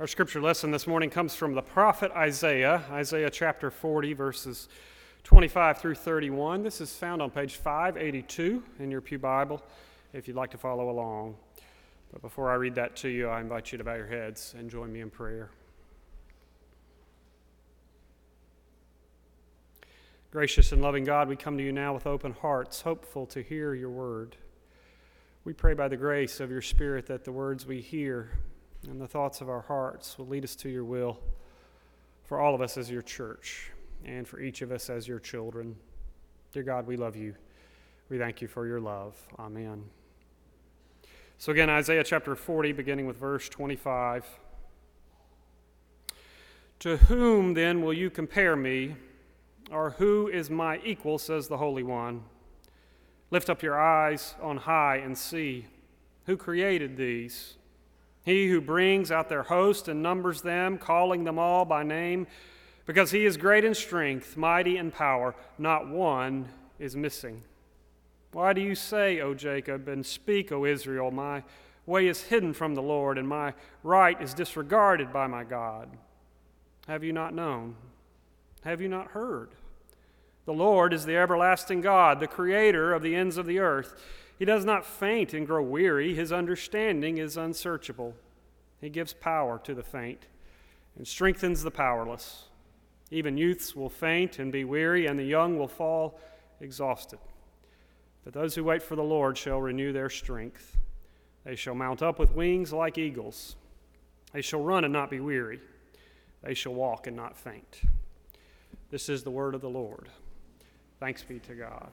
Our scripture lesson this morning comes from the prophet Isaiah, Isaiah chapter 40, verses 25 through 31. This is found on page 582 in your Pew Bible if you'd like to follow along. But before I read that to you, I invite you to bow your heads and join me in prayer. Gracious and loving God, we come to you now with open hearts, hopeful to hear your word. We pray by the grace of your Spirit that the words we hear and the thoughts of our hearts will lead us to your will for all of us as your church and for each of us as your children. Dear God, we love you. We thank you for your love. Amen. So, again, Isaiah chapter 40, beginning with verse 25. To whom then will you compare me, or who is my equal, says the Holy One? Lift up your eyes on high and see. Who created these? He who brings out their host and numbers them, calling them all by name, because he is great in strength, mighty in power, not one is missing. Why do you say, O Jacob, and speak, O Israel, my way is hidden from the Lord, and my right is disregarded by my God? Have you not known? Have you not heard? The Lord is the everlasting God, the creator of the ends of the earth. He does not faint and grow weary. His understanding is unsearchable. He gives power to the faint and strengthens the powerless. Even youths will faint and be weary, and the young will fall exhausted. But those who wait for the Lord shall renew their strength. They shall mount up with wings like eagles. They shall run and not be weary. They shall walk and not faint. This is the word of the Lord. Thanks be to God.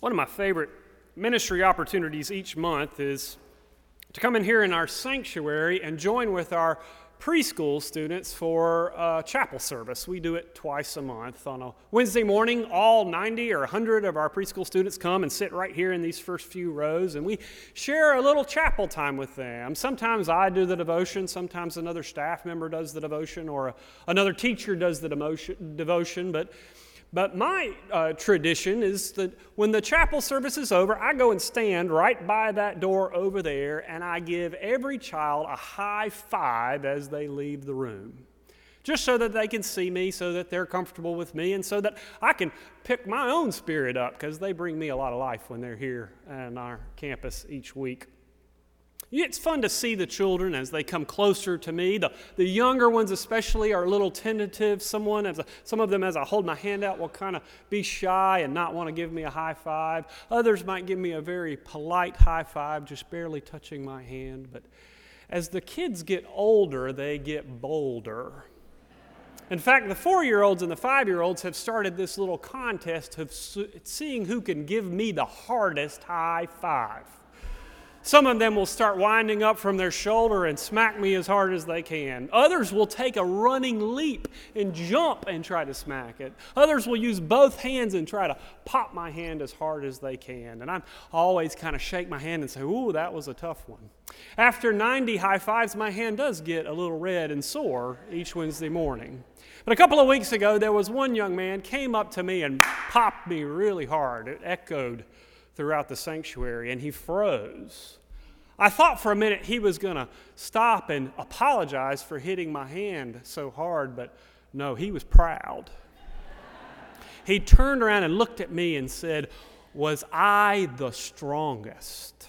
One of my favorite ministry opportunities each month is to come in here in our sanctuary and join with our preschool students for a chapel service. We do it twice a month. On a Wednesday morning, all 90 or 100 of our preschool students come and sit right here in these first few rows, and we share a little chapel time with them. Sometimes I do the devotion, sometimes another staff member does the devotion, or another teacher does the devotion, but but my uh, tradition is that when the chapel service is over, I go and stand right by that door over there and I give every child a high five as they leave the room. Just so that they can see me, so that they're comfortable with me, and so that I can pick my own spirit up because they bring me a lot of life when they're here on our campus each week. It's fun to see the children as they come closer to me. The, the younger ones, especially, are a little tentative. Someone, as a, some of them, as I hold my hand out, will kind of be shy and not want to give me a high five. Others might give me a very polite high five, just barely touching my hand. But as the kids get older, they get bolder. In fact, the four year olds and the five year olds have started this little contest of seeing who can give me the hardest high five. Some of them will start winding up from their shoulder and smack me as hard as they can. Others will take a running leap and jump and try to smack it. Others will use both hands and try to pop my hand as hard as they can. And I'm always kind of shake my hand and say, Ooh, that was a tough one. After 90 high fives, my hand does get a little red and sore each Wednesday morning. But a couple of weeks ago, there was one young man came up to me and popped me really hard. It echoed throughout the sanctuary, and he froze. I thought for a minute he was going to stop and apologize for hitting my hand so hard, but no, he was proud. he turned around and looked at me and said, Was I the strongest?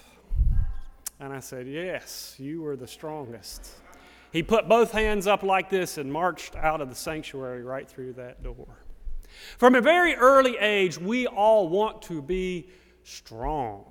And I said, Yes, you were the strongest. He put both hands up like this and marched out of the sanctuary right through that door. From a very early age, we all want to be strong.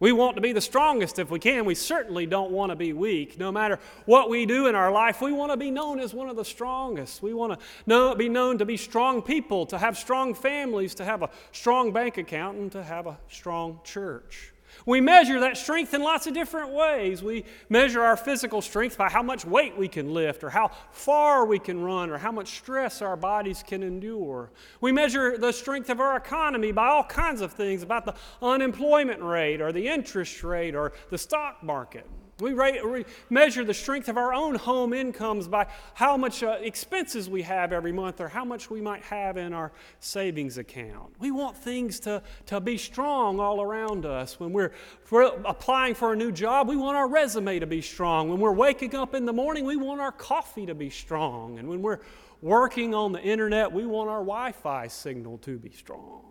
We want to be the strongest if we can. We certainly don't want to be weak. No matter what we do in our life, we want to be known as one of the strongest. We want to know, be known to be strong people, to have strong families, to have a strong bank account, and to have a strong church. We measure that strength in lots of different ways. We measure our physical strength by how much weight we can lift, or how far we can run, or how much stress our bodies can endure. We measure the strength of our economy by all kinds of things about the unemployment rate, or the interest rate, or the stock market. We, rate, we, measure the strength of our own home incomes by how much uh, expenses we have every month or how much we might have in our savings account. We want things to, to be strong all around us. When we're, we're applying for a new job, we want our resume to be strong. When we're waking up in the morning, we want our coffee to be strong. And when we're working on the internet, we want our Wi Fi signal to be strong.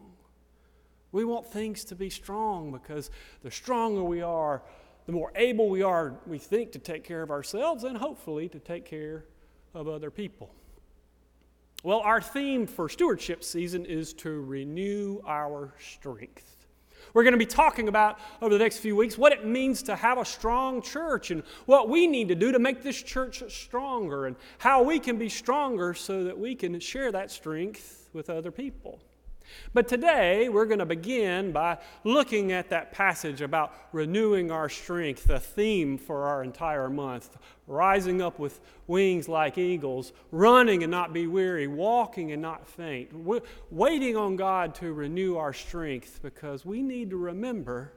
We want things to be strong because the stronger we are, the more able we are, we think, to take care of ourselves and hopefully to take care of other people. Well, our theme for stewardship season is to renew our strength. We're going to be talking about over the next few weeks what it means to have a strong church and what we need to do to make this church stronger and how we can be stronger so that we can share that strength with other people. But today, we're going to begin by looking at that passage about renewing our strength, the theme for our entire month. Rising up with wings like eagles, running and not be weary, walking and not faint, waiting on God to renew our strength because we need to remember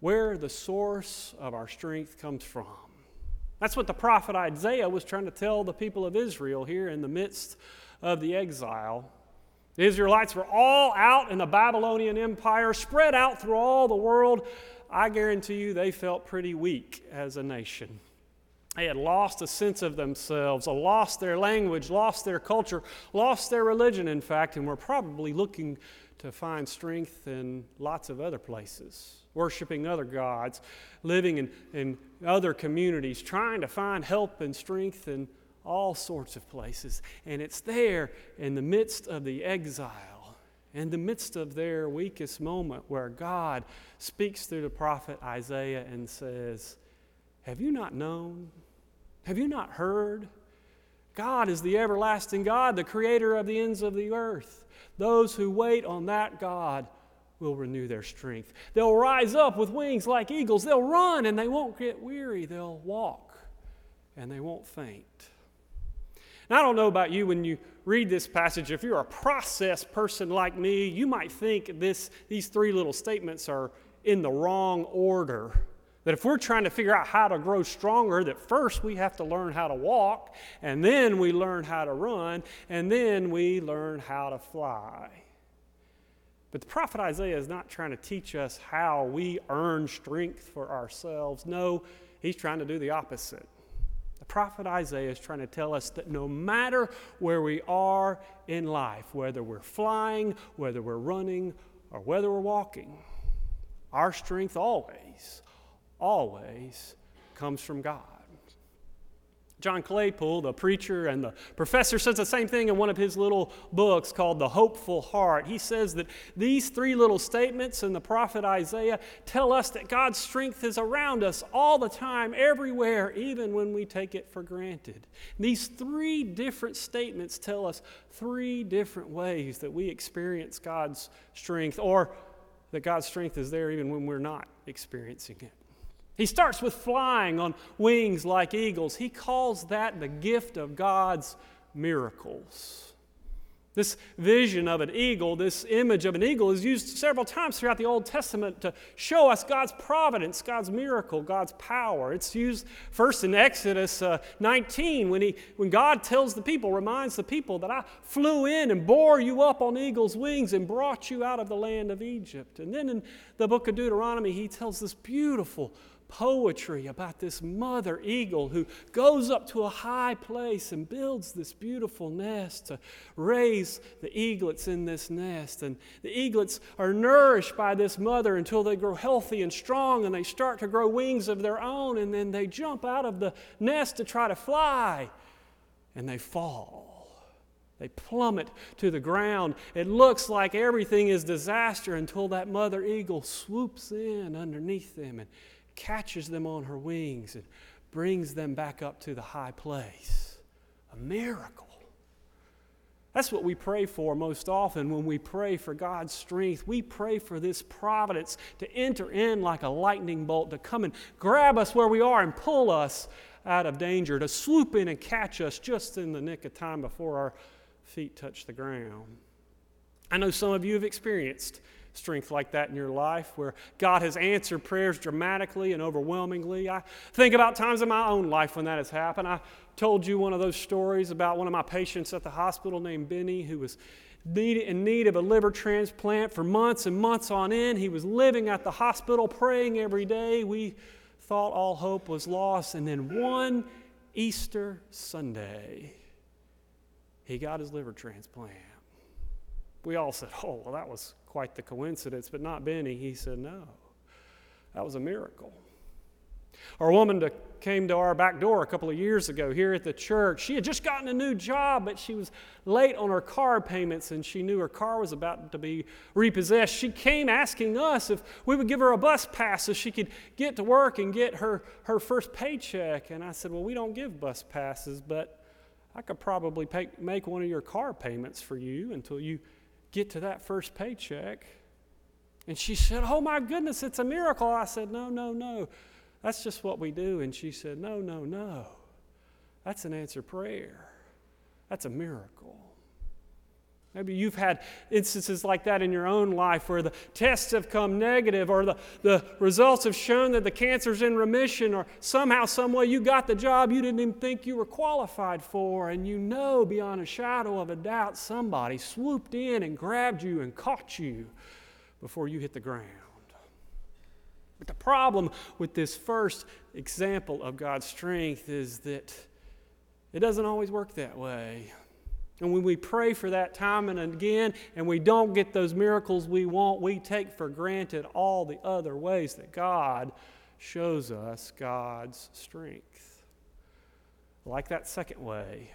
where the source of our strength comes from. That's what the prophet Isaiah was trying to tell the people of Israel here in the midst of the exile. The Israelites were all out in the Babylonian Empire, spread out through all the world. I guarantee you they felt pretty weak as a nation. They had lost a sense of themselves, lost their language, lost their culture, lost their religion, in fact, and were probably looking to find strength in lots of other places, worshiping other gods, living in, in other communities, trying to find help and strength in all sorts of places. And it's there in the midst of the exile, in the midst of their weakest moment, where God speaks through the prophet Isaiah and says, Have you not known? Have you not heard? God is the everlasting God, the creator of the ends of the earth. Those who wait on that God will renew their strength. They'll rise up with wings like eagles. They'll run and they won't get weary. They'll walk and they won't faint. And I don't know about you when you read this passage, if you're a process person like me, you might think this, these three little statements are in the wrong order. That if we're trying to figure out how to grow stronger, that first we have to learn how to walk, and then we learn how to run, and then we learn how to fly. But the prophet Isaiah is not trying to teach us how we earn strength for ourselves. No, he's trying to do the opposite. The prophet Isaiah is trying to tell us that no matter where we are in life, whether we're flying, whether we're running, or whether we're walking, our strength always, always comes from God. John Claypool, the preacher and the professor, says the same thing in one of his little books called The Hopeful Heart. He says that these three little statements in the prophet Isaiah tell us that God's strength is around us all the time, everywhere, even when we take it for granted. These three different statements tell us three different ways that we experience God's strength, or that God's strength is there even when we're not experiencing it. He starts with flying on wings like eagles. He calls that the gift of God's miracles. This vision of an eagle, this image of an eagle, is used several times throughout the Old Testament to show us God's providence, God's miracle, God's power. It's used first in Exodus uh, 19 when, he, when God tells the people, reminds the people that I flew in and bore you up on eagle's wings and brought you out of the land of Egypt. And then in the book of Deuteronomy, he tells this beautiful poetry about this mother eagle who goes up to a high place and builds this beautiful nest to raise the eaglets in this nest. And the eaglets are nourished by this mother until they grow healthy and strong and they start to grow wings of their own. And then they jump out of the nest to try to fly and they fall. They plummet to the ground. It looks like everything is disaster until that mother eagle swoops in underneath them and catches them on her wings and brings them back up to the high place. A miracle. That's what we pray for most often when we pray for God's strength. We pray for this providence to enter in like a lightning bolt, to come and grab us where we are and pull us out of danger, to swoop in and catch us just in the nick of time before our feet touch the ground. I know some of you have experienced strength like that in your life where God has answered prayers dramatically and overwhelmingly. I think about times in my own life when that has happened. I told you one of those stories about one of my patients at the hospital named Benny who was in need of a liver transplant for months and months on end. He was living at the hospital praying every day. We thought all hope was lost. And then one Easter Sunday, he got his liver transplant. We all said, Oh, well, that was quite the coincidence, but not Benny. He said, No, that was a miracle. Our woman came to our back door a couple of years ago here at the church. She had just gotten a new job, but she was late on her car payments and she knew her car was about to be repossessed. She came asking us if we would give her a bus pass so she could get to work and get her, her first paycheck. And I said, Well, we don't give bus passes, but I could probably pay, make one of your car payments for you until you get to that first paycheck. And she said, Oh my goodness, it's a miracle. I said, No, no, no. That's just what we do. And she said, No, no, no. That's an answer prayer. That's a miracle. Maybe you've had instances like that in your own life where the tests have come negative or the, the results have shown that the cancer's in remission or somehow, someway you got the job you didn't even think you were qualified for. And you know beyond a shadow of a doubt somebody swooped in and grabbed you and caught you before you hit the ground. But the problem with this first example of God's strength is that it doesn't always work that way. And when we pray for that time and again and we don't get those miracles we want, we take for granted all the other ways that God shows us God's strength. Like that second way,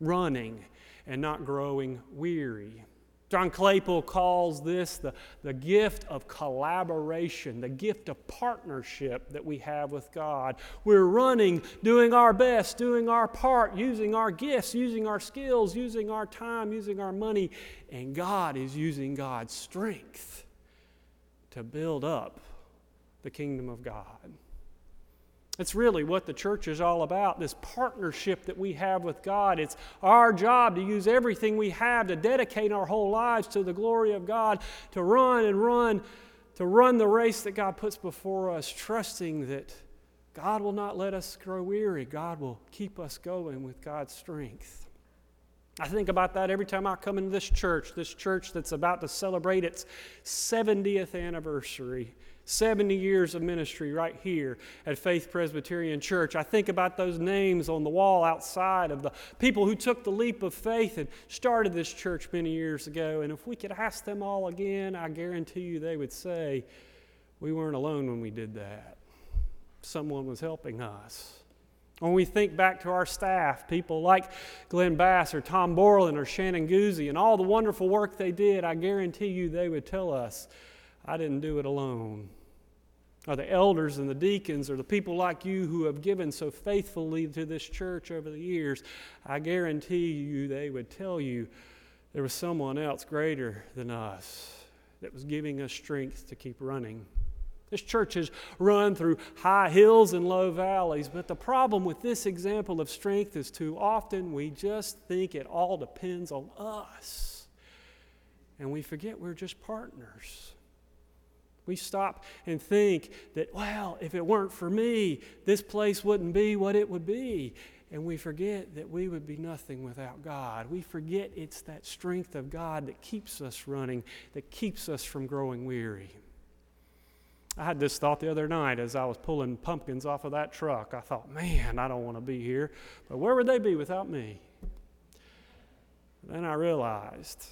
running and not growing weary. John Claypool calls this the, the gift of collaboration, the gift of partnership that we have with God. We're running, doing our best, doing our part, using our gifts, using our skills, using our time, using our money, and God is using God's strength to build up the kingdom of God. It's really what the church is all about this partnership that we have with God. It's our job to use everything we have to dedicate our whole lives to the glory of God, to run and run, to run the race that God puts before us, trusting that God will not let us grow weary. God will keep us going with God's strength. I think about that every time I come into this church, this church that's about to celebrate its 70th anniversary. 70 years of ministry right here at Faith Presbyterian Church. I think about those names on the wall outside of the people who took the leap of faith and started this church many years ago. And if we could ask them all again, I guarantee you they would say, We weren't alone when we did that. Someone was helping us. When we think back to our staff, people like Glenn Bass or Tom Borland or Shannon Guzzi and all the wonderful work they did, I guarantee you they would tell us, I didn't do it alone or the elders and the deacons or the people like you who have given so faithfully to this church over the years, I guarantee you they would tell you there was someone else greater than us that was giving us strength to keep running. This church has run through high hills and low valleys, but the problem with this example of strength is too often we just think it all depends on us. And we forget we're just partners. We stop and think that, well, if it weren't for me, this place wouldn't be what it would be. And we forget that we would be nothing without God. We forget it's that strength of God that keeps us running, that keeps us from growing weary. I had this thought the other night as I was pulling pumpkins off of that truck. I thought, man, I don't want to be here, but where would they be without me? Then I realized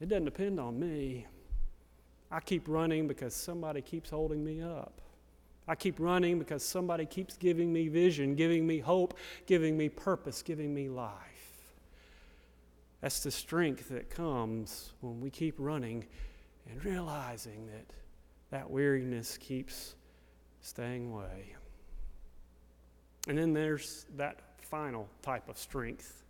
it doesn't depend on me. I keep running because somebody keeps holding me up. I keep running because somebody keeps giving me vision, giving me hope, giving me purpose, giving me life. That's the strength that comes when we keep running and realizing that that weariness keeps staying away. And then there's that final type of strength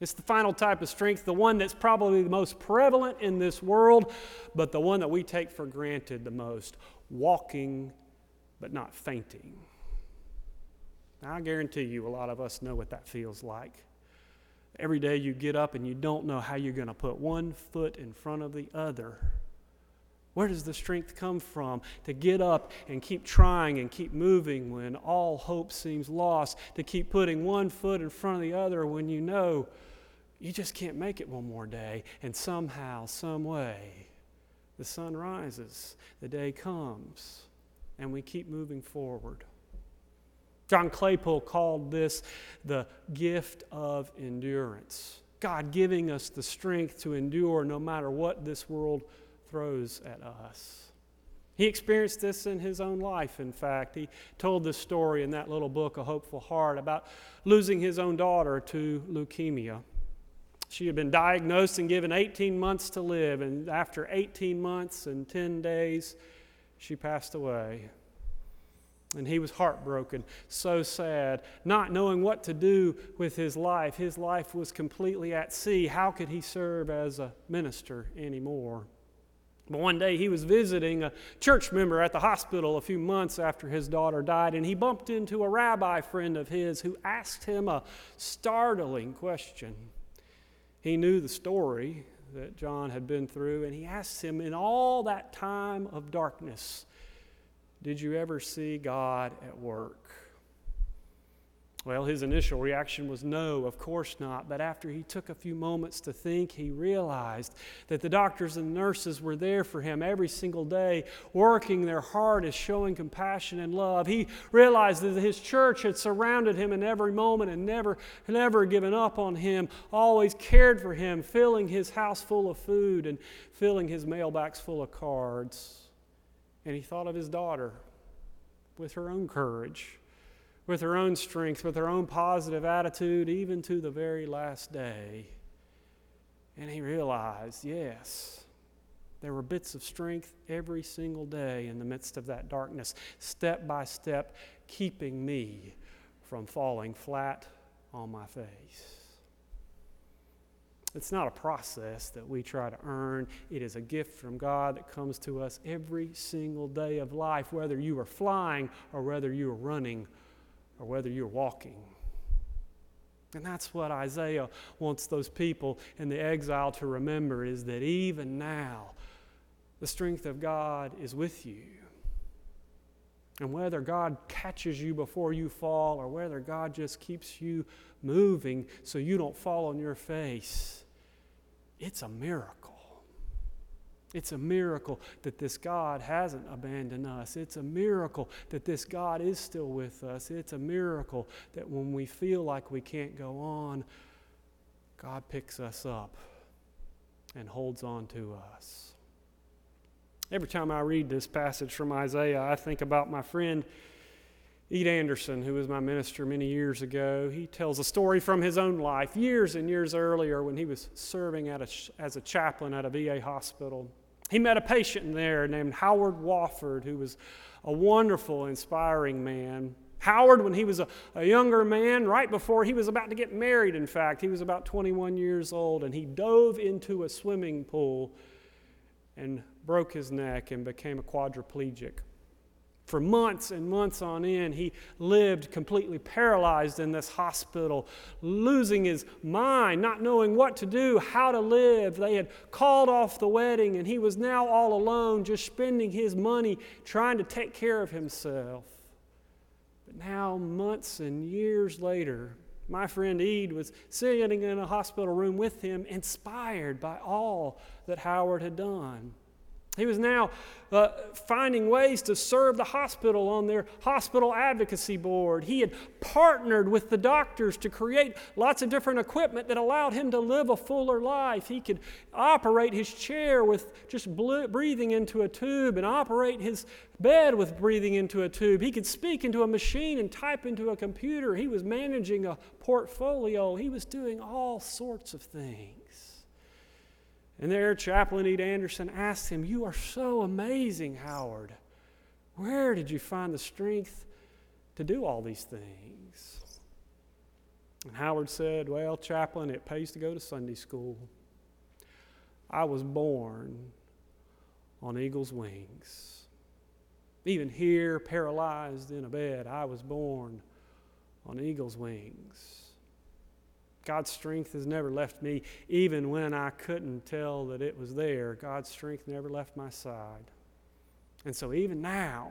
it's the final type of strength, the one that's probably the most prevalent in this world, but the one that we take for granted the most walking but not fainting. Now, I guarantee you, a lot of us know what that feels like. Every day you get up and you don't know how you're going to put one foot in front of the other Where does the strength come from to get up and keep trying and keep moving when all hope seems lost? To keep putting one foot in front of the other when you know you just can't make it one more day, and somehow, some way, the sun rises, the day comes, and we keep moving forward. John Claypool called this the gift of endurance. God giving us the strength to endure no matter what this world throws at us. He experienced this in his own life, in fact. He told this story in that little book, A Hopeful Heart, about losing his own daughter to leukemia. She had been diagnosed and given 18 months to live, and after 18 months and 10 days, she passed away. And he was heartbroken, so sad, not knowing what to do with his life. His life was completely at sea. How could he serve as a minister anymore? But one day he was visiting a church member at the hospital a few months after his daughter died, and he bumped into a rabbi friend of his who asked him a startling question. He knew the story that John had been through, and he asked him, In all that time of darkness, did you ever see God at work? Well, his initial reaction was no, of course not. But after he took a few moments to think, he realized that the doctors and nurses were there for him every single day, working their hardest, showing compassion and love. He realized that his church had surrounded him in every moment and never, never given up on him, always cared for him, filling his house full of food and filling his mailbox full of cards. And he thought of his daughter with her own courage with her own strength, with her own positive attitude, even to the very last day. And he realized, yes, there were bits of strength every single day in the midst of that darkness, step by step, keeping me from falling flat on my face. It's not a process that we try to earn. It is a gift from God that comes to us every single day of life, whether you are flying or whether you are running or whether you're walking. And that's what Isaiah wants those people in the exile to remember is that even now, the strength of God is with you. And whether God catches you before you fall or whether God just keeps you moving so you don't fall on your face, it's a miracle. It's a miracle that this God hasn't abandoned us. It's a miracle that this God is still with us. It's a miracle that when we feel like we can't go on, God picks us up and holds on to us. Every time I read this passage from Isaiah, I think about my friend Ed Anderson, who was my minister many years ago. He tells a story from his own life years and years earlier when he was serving a, as a chaplain at a VA hospital. He met a patient there named Howard Wofford, who was a wonderful, inspiring man. Howard, when he was a, a, younger man, right before he was about to get married, in fact, he was about 21 years old, and he dove into a swimming pool and broke his neck and became a quadriplegic. For months and months on end, he lived completely paralyzed in this hospital, losing his mind, not knowing what to do, how to live. They had called off the wedding, and he was now all alone, just spending his money trying to take care of himself. But now, months and years later, my friend Ed was sitting in a hospital room with him, inspired by all that Howard had done. He was now uh, finding ways to serve the hospital on their hospital advocacy board. He had partnered with the doctors to create lots of different equipment that allowed him to live a fuller life. He could operate his chair with just breathing into a tube and operate his bed with breathing into a tube. He could speak into a machine and type into a computer. He was managing a portfolio. He was doing all sorts of things. And there, Chaplain Ed Anderson asked him, You are so amazing, Howard. Where did you find the strength to do all these things? And Howard said, Well, Chaplain, it pays to go to Sunday school. I was borne on eagle's wings. Even here, paralyzed in a bed, I was borne on eagle's wings. God's strength has never left me, even when I couldn't tell that it was there. God's strength never left my side. And so, even now,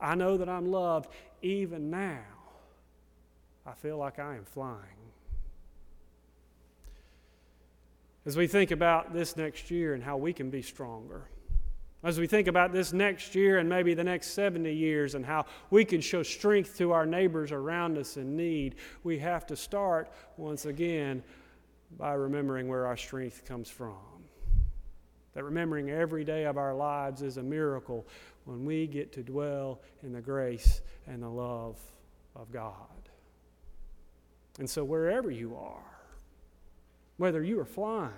I know that I'm loved. Even now, I feel like I am flying. As we think about this next year and how we can be stronger, as we think about this next year and maybe the next 70 years and how we can show strength to our neighbors around us in need, we have to start once again by remembering where our strength comes from. That remembering every day of our lives is a miracle when we get to dwell in the grace and the love of God. And so, wherever you are, whether you are flying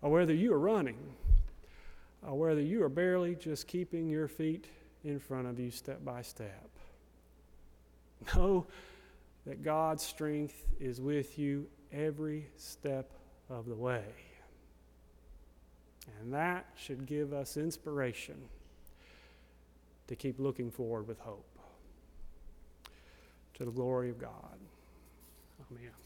or whether you are running, or whether you are barely just keeping your feet in front of you step by step, know that God's strength is with you every step of the way. And that should give us inspiration to keep looking forward with hope. To the glory of God. Amen.